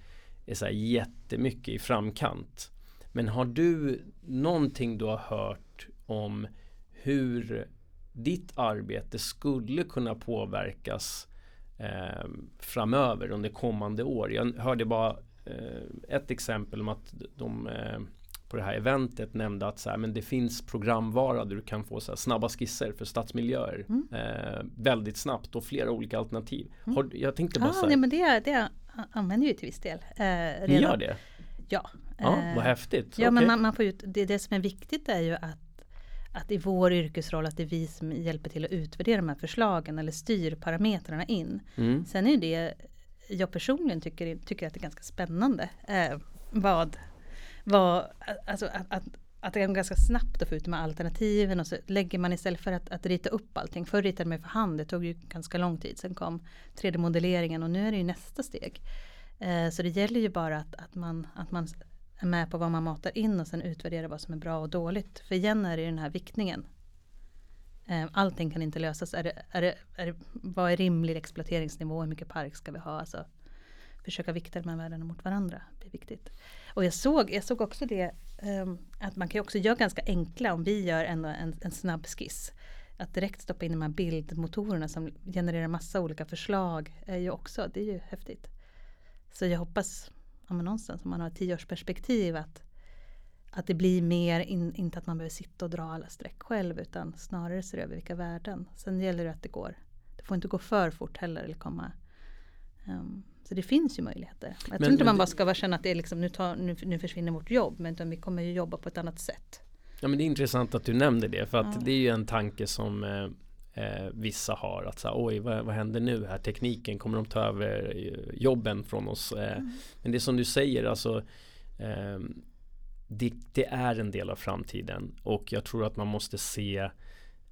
är så här jättemycket i framkant. Men har du någonting du har hört om hur ditt arbete skulle kunna påverkas eh, framöver under kommande år? Jag hörde bara eh, ett exempel om att de eh, på det här eventet nämnde att så här, men det finns programvara där du kan få så snabba skisser för stadsmiljöer mm. eh, väldigt snabbt och flera olika alternativ. Mm. Har, jag tänkte bara ah, så här, nej, men det, det använder ju till viss del. Eh, Ni gör det? Ja. Ja, vad eh, häftigt. Ja, okay. men man, man, får ut, det, det som är viktigt är ju att, att i vår yrkesroll att det är vi som hjälper till att utvärdera de här förslagen eller styr parametrarna in. Mm. Sen är det jag personligen tycker, tycker att det är ganska spännande. Eh, vad, vad, alltså att, att, att det är ganska snabbt att få ut de här alternativen och så lägger man istället för att, att rita upp allting. Förr ritade man för hand, det tog ju ganska lång tid. Sen kom 3D-modelleringen och nu är det ju nästa steg. Eh, så det gäller ju bara att, att, man, att man är med på vad man matar in och sen utvärderar vad som är bra och dåligt. För igen är det den här viktningen. Eh, allting kan inte lösas. Är det, är det, är det, vad är rimlig exploateringsnivå? Hur mycket park ska vi ha? Alltså, försöka vikta de här värdena mot varandra. Det är viktigt. Och jag såg, jag såg också det um, att man kan också göra ganska enkla om vi gör en, en, en snabb skiss. Att direkt stoppa in de här bildmotorerna som genererar massa olika förslag är ju också, det är ju häftigt. Så jag hoppas ja, men någonstans om man har ett tioårsperspektiv att, att det blir mer, in, inte att man behöver sitta och dra alla streck själv utan snarare se över vilka värden. Sen gäller det att det går. Det får inte gå för fort heller eller komma um, så det finns ju möjligheter. Jag men, tror inte man bara ska känna att det är liksom, nu, tar, nu, nu försvinner vårt jobb men utan vi kommer ju jobba på ett annat sätt. Ja men det är intressant att du nämnde det för att ja. det är ju en tanke som eh, vissa har att säga oj vad, vad händer nu här tekniken kommer de ta över eh, jobben från oss eh, mm. men det som du säger alltså eh, det, det, är en del av framtiden och jag tror att man måste se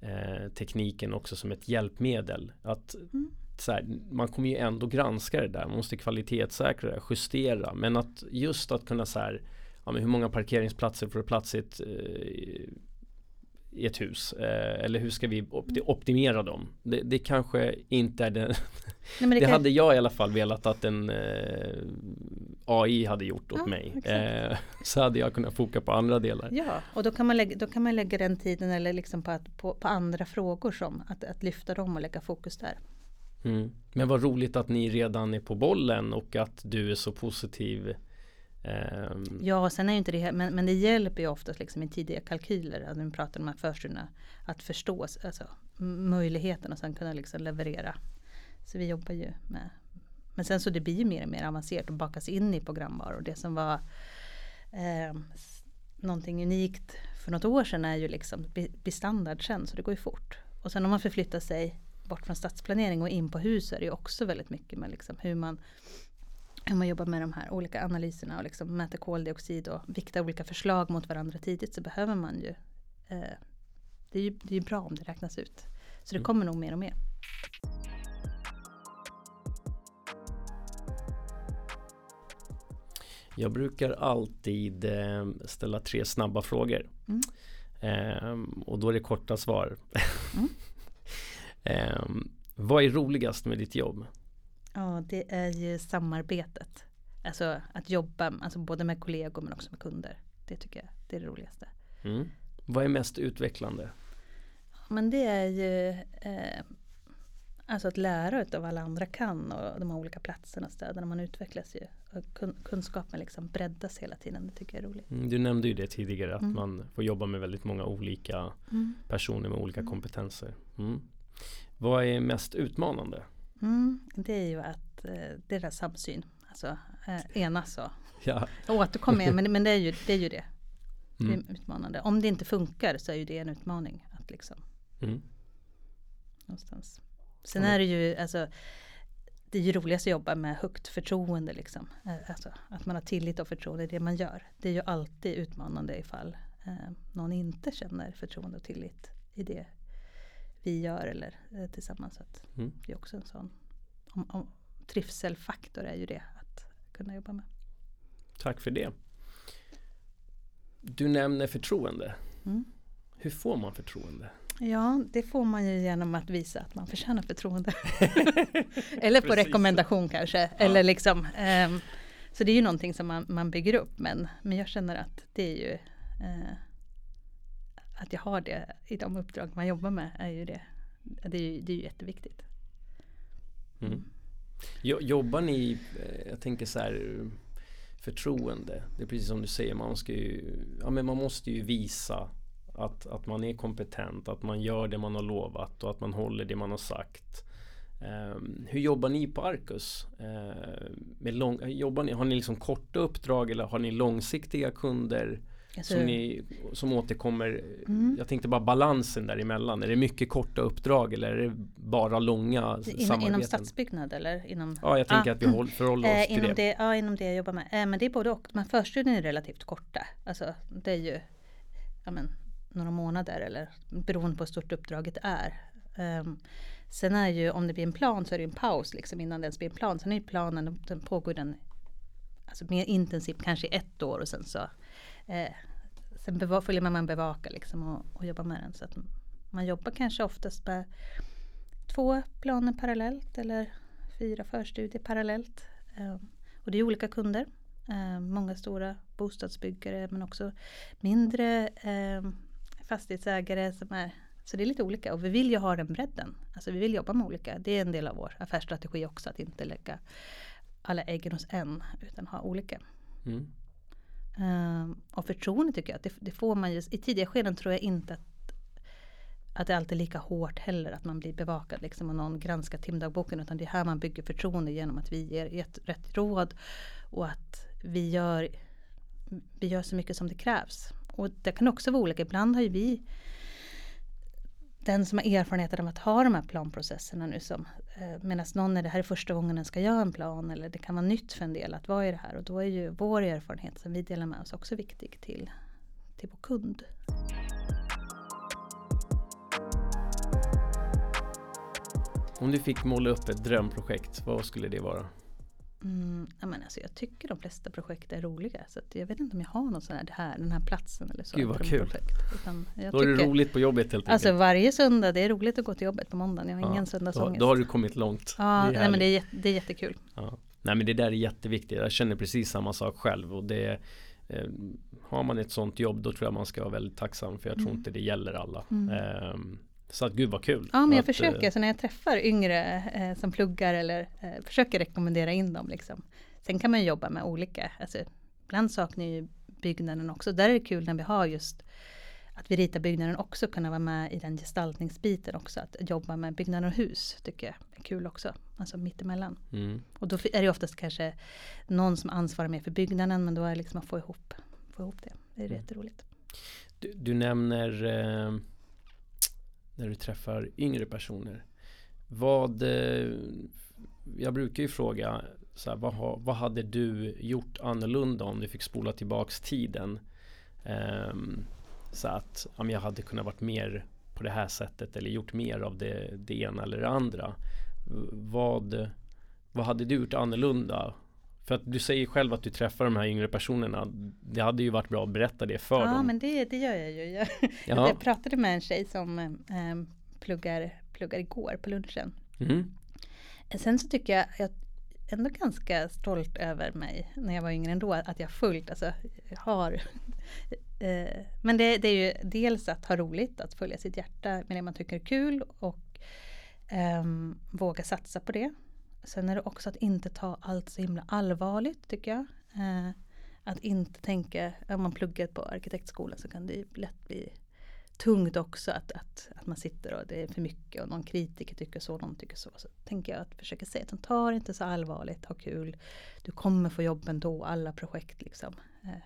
eh, tekniken också som ett hjälpmedel att mm. här, man kommer ju ändå granska det där man måste kvalitetssäkra det, justera men att just att kunna så här ja, hur många parkeringsplatser får plats i ett, eh, i ett hus? Eh, eller hur ska vi optimera dem? Det, det kanske inte är det Nej, [laughs] det, det hade jag i alla fall velat att en eh, AI hade gjort åt ja, mig. Eh, [laughs] så hade jag kunnat foka på andra delar. Ja, och då kan man lägga, då kan man lägga den tiden eller liksom på, att, på, på andra frågor som att, att lyfta dem och lägga fokus där. Mm. Men vad roligt att ni redan är på bollen och att du är så positiv Um, ja, sen är ju inte det, men, men det hjälper ju oftast liksom i tidiga kalkyler, när vi pratar om de här förstudierna, att förstå alltså, möjligheten och sen kunna liksom leverera. Så vi jobbar ju med, men sen så det blir ju mer och mer avancerat och bakas in i programvaror. Det som var eh, någonting unikt för något år sedan är ju liksom bli standard sen, så det går ju fort. Och sen om man förflyttar sig bort från stadsplanering och in på hus är det ju också väldigt mycket med liksom hur man hur man jobbar med de här olika analyserna och liksom mäter koldioxid och viktar olika förslag mot varandra tidigt så behöver man ju eh, det är ju det är bra om det räknas ut. Så det mm. kommer nog mer och mer. Jag brukar alltid eh, ställa tre snabba frågor. Mm. Eh, och då är det korta svar. Mm. [laughs] eh, vad är roligast med ditt jobb? Ja, det är ju samarbetet. Alltså att jobba alltså både med kollegor men också med kunder. Det tycker jag det är det roligaste. Mm. Vad är mest utvecklande? Men det är ju eh, Alltså att lära av vad alla andra kan och de här olika platserna och städerna. Man utvecklas ju. Och kunskapen liksom breddas hela tiden. Det tycker jag är roligt. Mm, du nämnde ju det tidigare att mm. man får jobba med väldigt många olika mm. personer med olika mm. kompetenser. Mm. Vad är mest utmanande? Mm, det är ju att eh, där samsyn. Alltså eh, enas och ja. återkommer men, men det är ju det. Är ju det. det är mm. utmanande. Om det inte funkar så är ju det en utmaning. Att liksom, mm. någonstans. Sen är det ju alltså det är ju roligast att jobba med högt förtroende. Liksom. Eh, alltså, att man har tillit och förtroende i det man gör. Det är ju alltid utmanande ifall eh, någon inte känner förtroende och tillit i det vi gör eller eh, tillsammans. Så mm. Det är också en sån om, om, trivselfaktor är ju det att kunna jobba med. Tack för det. Du nämner förtroende. Mm. Hur får man förtroende? Ja, det får man ju genom att visa att man förtjänar förtroende. [laughs] Eller på rekommendation kanske. Ja. Eller liksom, um, så det är ju någonting som man, man bygger upp. Men, men jag känner att det är ju uh, att jag har det i de uppdrag man jobbar med är ju det. Det är ju, det är ju jätteviktigt. Mm. Jobbar ni, eh, jag tänker så här förtroende. Det är precis som du säger, man, ska ju, ja, men man måste ju visa att, att man är kompetent, att man gör det man har lovat och att man håller det man har sagt. Um, hur jobbar ni på Arcus? Uh, med lång, jobbar ni, har ni liksom korta uppdrag eller har ni långsiktiga kunder? Alltså, som, ni, som återkommer. Mm. Jag tänkte bara balansen däremellan. Är det mycket korta uppdrag eller är det bara långa in, samarbeten? Inom stadsbyggnad eller? Inom, ja, jag tänker ah, att vi håll, förhåller oss eh, till det. det. Ja, inom det jag jobbar med. Eh, men det är både och. Men förstudien är relativt korta. Alltså det är ju ja, men, några månader eller beroende på hur stort uppdraget är. Um, sen är ju om det blir en plan så är det en paus liksom innan det ens blir en plan. Sen är planen, den pågår den alltså mer intensivt kanske ett år och sen så eh, sen beva, följer man, man bevakar liksom och, och jobbar med den. Så att man jobbar kanske oftast med två planer parallellt eller fyra förstudier parallellt. Eh, och det är olika kunder. Eh, många stora bostadsbyggare men också mindre eh, fastighetsägare som är så det är lite olika och vi vill ju ha den bredden. Alltså vi vill jobba med olika. Det är en del av vår affärsstrategi också att inte lägga alla äggen hos en utan ha olika. Mm. Um, och förtroende tycker jag att det, det, får man ju. I tidiga skeden tror jag inte att att det alltid är lika hårt heller att man blir bevakad liksom och någon granskar timdagboken utan det är här man bygger förtroende genom att vi ger rätt råd och att vi gör, vi gör så mycket som det krävs. Och det kan också vara olika. Ibland har ju vi den som har erfarenheten av att ha de här planprocesserna nu som eh, medan någon är det här är första gången den ska göra en plan eller det kan vara nytt för en del att vara i det här och då är ju vår erfarenhet som vi delar med oss också viktig till, till vår kund. Om du fick måla upp ett drömprojekt, vad skulle det vara? Mm, men alltså jag tycker de flesta projekt är roliga. Så jag vet inte om jag har någon sån här, det här, den här platsen eller så. Gud vad kul. Jag då är det roligt på jobbet helt enkelt. Alltså varje söndag, det är roligt att gå till jobbet på måndagen. Jag har ja, ingen söndagsångest. Då, då har du kommit långt. Ja, nej, men det är, det är jättekul. Ja. Nej men det där är jätteviktigt. Jag känner precis samma sak själv. Och det, eh, har man ett sånt jobb då tror jag man ska vara väldigt tacksam. För jag tror mm. inte det gäller alla. Mm. Eh, så att gud vad kul. Ja men jag att, försöker, eh, så när jag träffar yngre eh, som pluggar eller eh, försöker rekommendera in dem liksom. Sen kan man jobba med olika, alltså ibland saknar ju byggnaden också. Där är det kul när vi har just att vi ritar byggnaden också kunna vara med i den gestaltningsbiten också. Att jobba med byggnaden och hus tycker jag är kul också. Alltså mittemellan. Mm. Och då är det oftast kanske någon som ansvarar mer för byggnaden men då är det liksom att få ihop, få ihop det. Det är mm. jätteroligt. Du, du nämner eh, när du träffar yngre personer. Vad eh, Jag brukar ju fråga så här, vad, ha, vad hade du gjort annorlunda om du fick spola tillbaks tiden? Um, så att om jag hade kunnat varit mer på det här sättet eller gjort mer av det, det ena eller det andra. Vad, vad hade du gjort annorlunda? För att du säger själv att du träffar de här yngre personerna. Det hade ju varit bra att berätta det för ja, dem. Ja men det, det gör jag ju. Jag, ja. jag pratade med en tjej som eh, pluggar, pluggar igår på lunchen. Mm. Sen så tycker jag, jag ändå ganska stolt över mig när jag var yngre ändå, att jag fullt, alltså har [laughs] eh, Men det, det, är ju dels att ha roligt, att följa sitt hjärta med det man tycker är kul och eh, våga satsa på det. Sen är det också att inte ta allt så himla allvarligt tycker jag. Eh, att inte tänka, om man pluggar på arkitektskolan så kan det lätt bli tungt också att, att, att man sitter och det är för mycket och någon kritiker tycker så, någon tycker så. Så tänker jag att försöka säga att ta det inte så allvarligt, ha kul. Du kommer få jobb ändå, alla projekt liksom. Eh,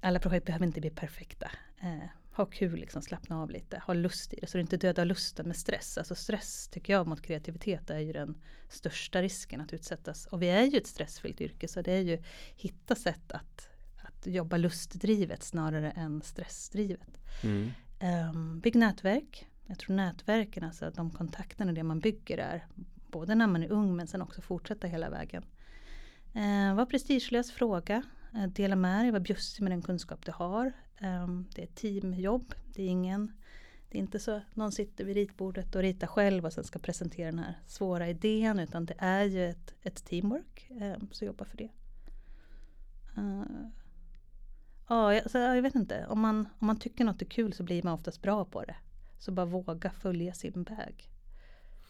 alla projekt behöver inte bli perfekta. Eh, ha kul, liksom, slappna av lite, ha lust i det. Så du inte dödar lusten med stress. Alltså stress tycker jag mot kreativitet är ju den största risken att utsättas. Och vi är ju ett stressfyllt yrke så det är ju hitta sätt att att jobba lustdrivet snarare än stressdrivet. Mm. Um, bygg nätverk. Jag tror nätverken, alltså de kontakterna, det man bygger är både när man är ung men sen också fortsätta hela vägen. Uh, var prestigelös fråga. Uh, dela med dig, var bjussig med den kunskap du har. Um, det är teamjobb. Det är ingen det är inte så någon sitter vid ritbordet och ritar själv och sen ska presentera den här svåra idén utan det är ju ett, ett teamwork. Um, så jobba för det. Uh, Ja, jag, alltså, jag vet inte. Om man, om man tycker något är kul så blir man oftast bra på det. Så bara våga följa sin väg.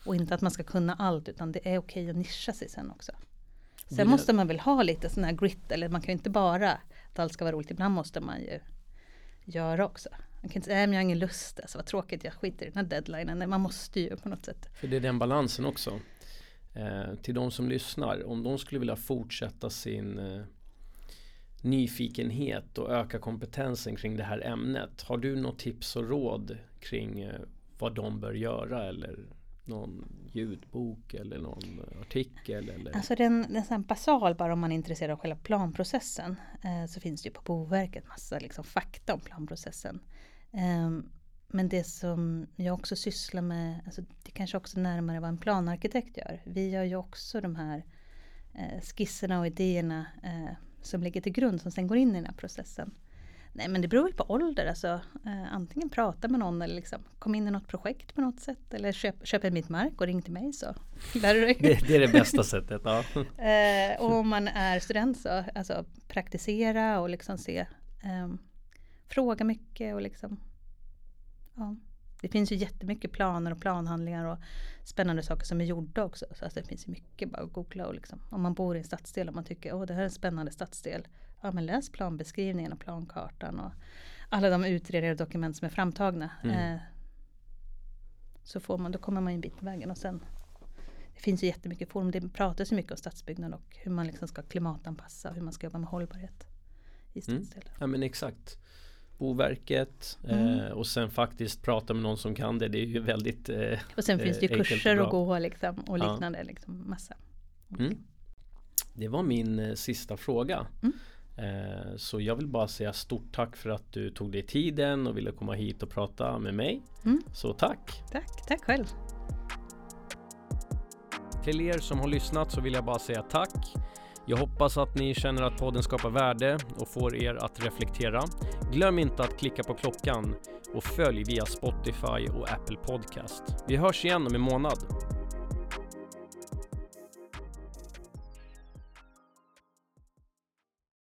Och inte att man ska kunna allt utan det är okej att nischa sig sen också. Sen måste man väl ha lite sån här grit eller man kan ju inte bara att allt ska vara roligt. Ibland måste man ju göra också. Man kan inte säga, att jag har ingen lust, alltså vad tråkigt, jag skiter i den här deadlinen. Man måste ju på något sätt. För det är den balansen också. Eh, till de som lyssnar, om de skulle vilja fortsätta sin eh, nyfikenhet och öka kompetensen kring det här ämnet. Har du något tips och råd kring eh, vad de bör göra eller någon ljudbok eller någon artikel? Eller? Alltså den, den är basal bara om man är intresserad av själva planprocessen. Eh, så finns det ju på Boverket massa liksom, fakta om planprocessen. Eh, men det som jag också sysslar med, alltså det kanske också närmare vad en planarkitekt gör. Vi gör ju också de här eh, skisserna och idéerna eh, som ligger till grund som sen går in i den här processen. Nej men det beror ju på ålder. Alltså, eh, antingen prata med någon eller liksom, kom in i något projekt på något sätt. Eller köp, köp en mitt mark och ring till mig så [laughs] lär du dig. Det, det är det bästa sättet. Ja. [laughs] eh, och om man är student så alltså, praktisera och liksom se. Eh, fråga mycket och liksom. Ja. Det finns ju jättemycket planer och planhandlingar och spännande saker som är gjorda också. Så alltså det finns ju mycket bara att googla och liksom. Om man bor i en stadsdel och man tycker att det här är en spännande stadsdel. Ja men läs planbeskrivningen och plankartan och alla de utredningar och dokument som är framtagna. Mm. Eh, så får man, då kommer man en bit på vägen och sen det finns ju jättemycket forum. Det pratas ju mycket om stadsbyggnad och hur man liksom ska klimatanpassa och hur man ska jobba med hållbarhet i mm. stadsdelar. Mm. Ja men exakt. Boverket mm. eh, och sen faktiskt prata med någon som kan det. Det är ju väldigt eh, Och sen finns det ju kurser att gå liksom, och liknande. Ja. Liksom, massa. Mm. Det var min eh, sista fråga. Mm. Eh, så jag vill bara säga stort tack för att du tog dig tiden och ville komma hit och prata med mig. Mm. Så tack! Tack, tack själv! Till er som har lyssnat så vill jag bara säga tack. Jag hoppas att ni känner att podden skapar värde och får er att reflektera. Glöm inte att klicka på klockan och följ via Spotify och Apple Podcast. Vi hörs igen om en månad.